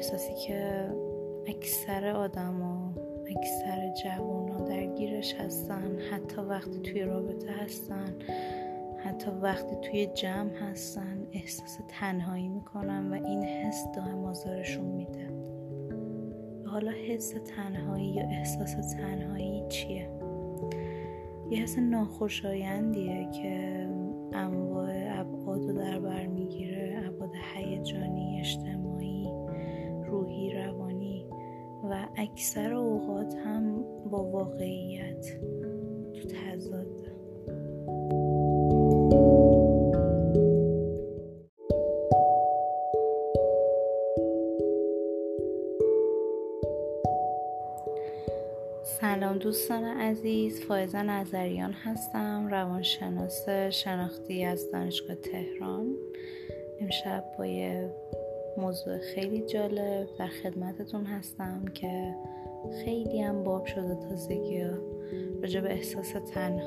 احساسی که اکثر آدما اکثر جوونا درگیرش هستن حتی وقتی توی رابطه هستن حتی وقتی توی جمع هستن احساس تنهایی می‌کنن و این حس دائم آزارشون میده حالا حس تنهایی یا احساس تنهایی چیه؟ یه حس ناخوشایندیه که انواع ابعاد رو در بر می‌گیره ابعاد هیجانی اجتماعی اکثر اوقات هم با واقعیت تو تضاد. سلام دوستان عزیز فایزه نظریان هستم روانشناس شناختی از دانشگاه تهران. امشب با یه موضوع خیلی جالب در خدمتتون هستم که خیلی هم باب شده تازگی راجع به احساس تنهایی